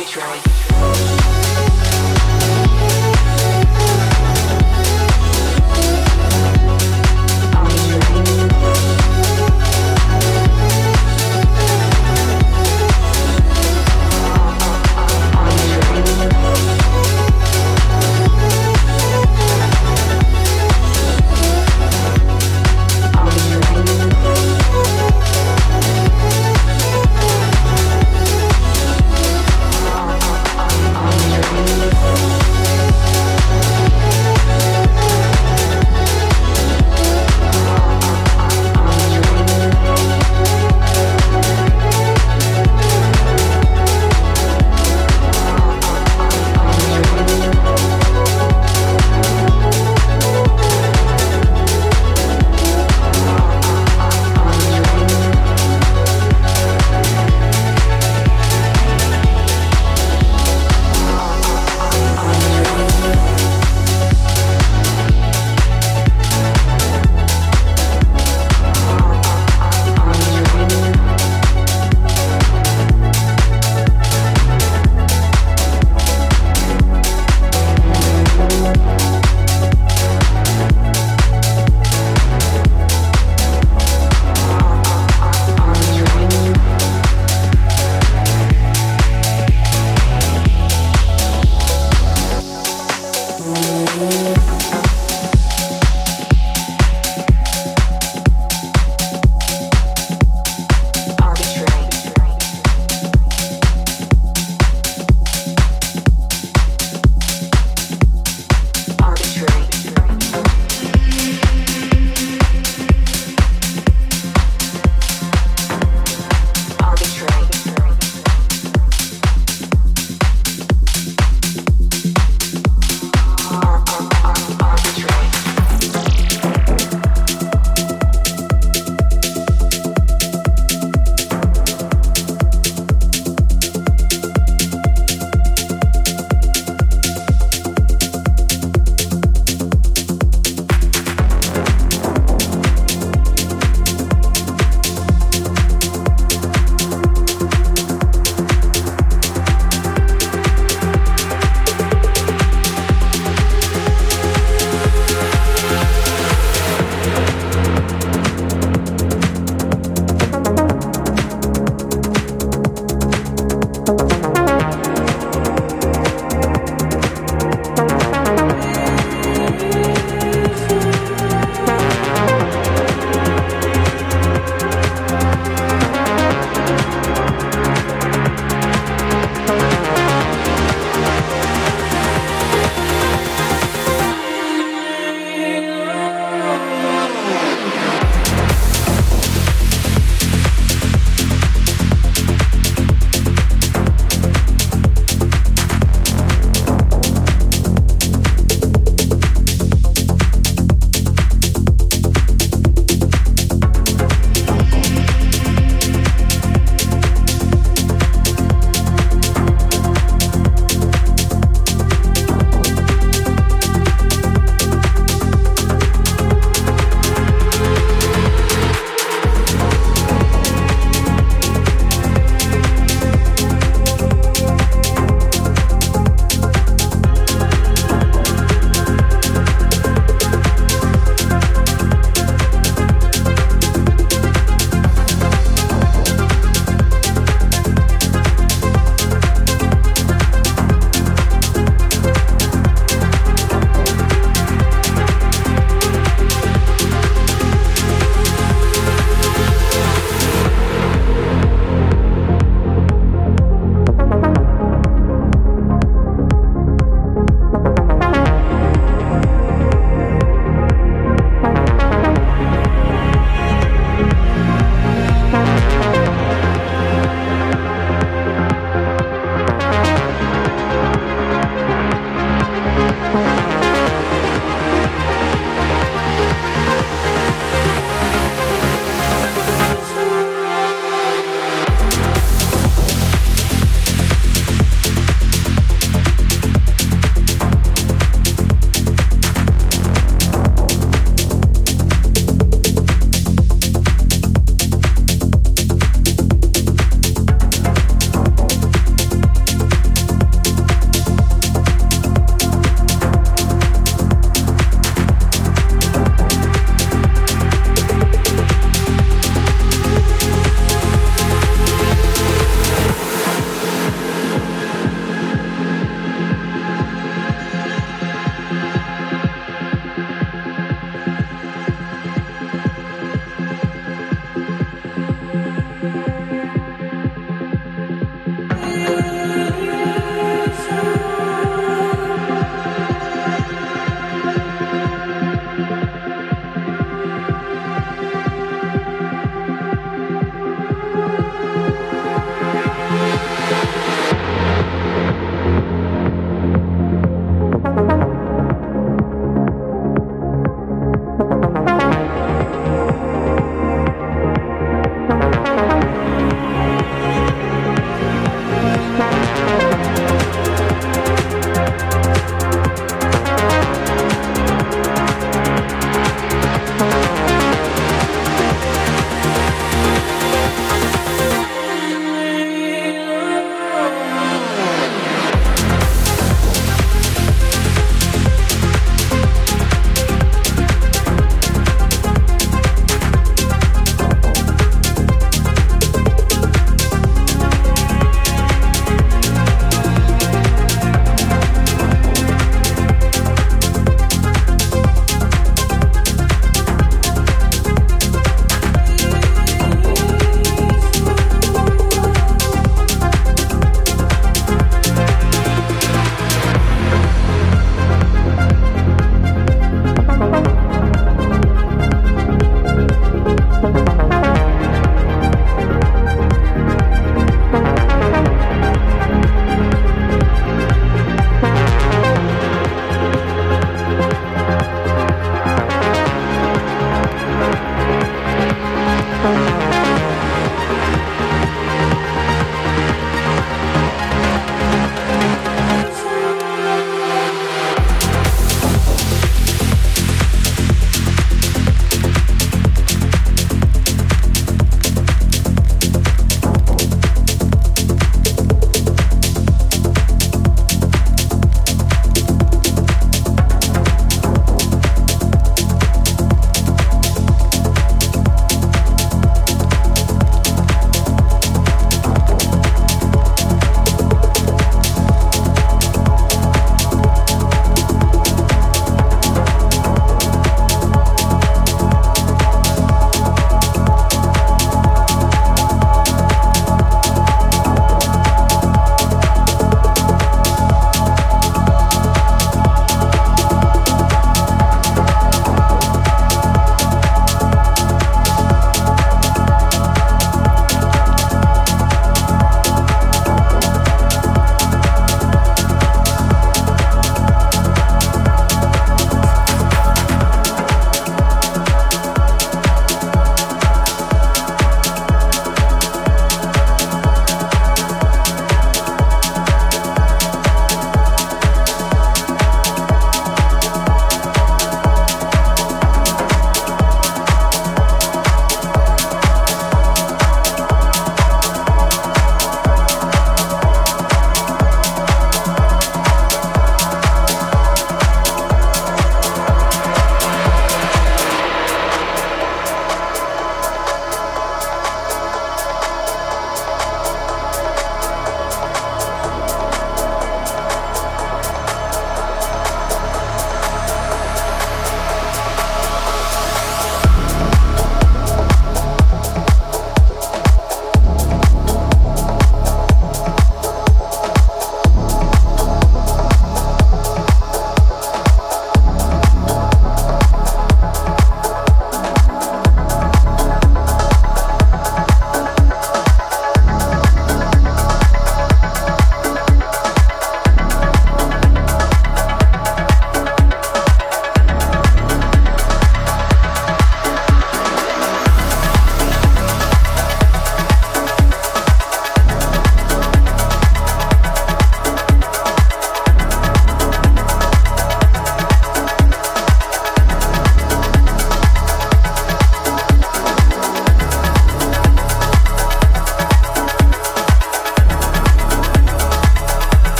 arbitrary.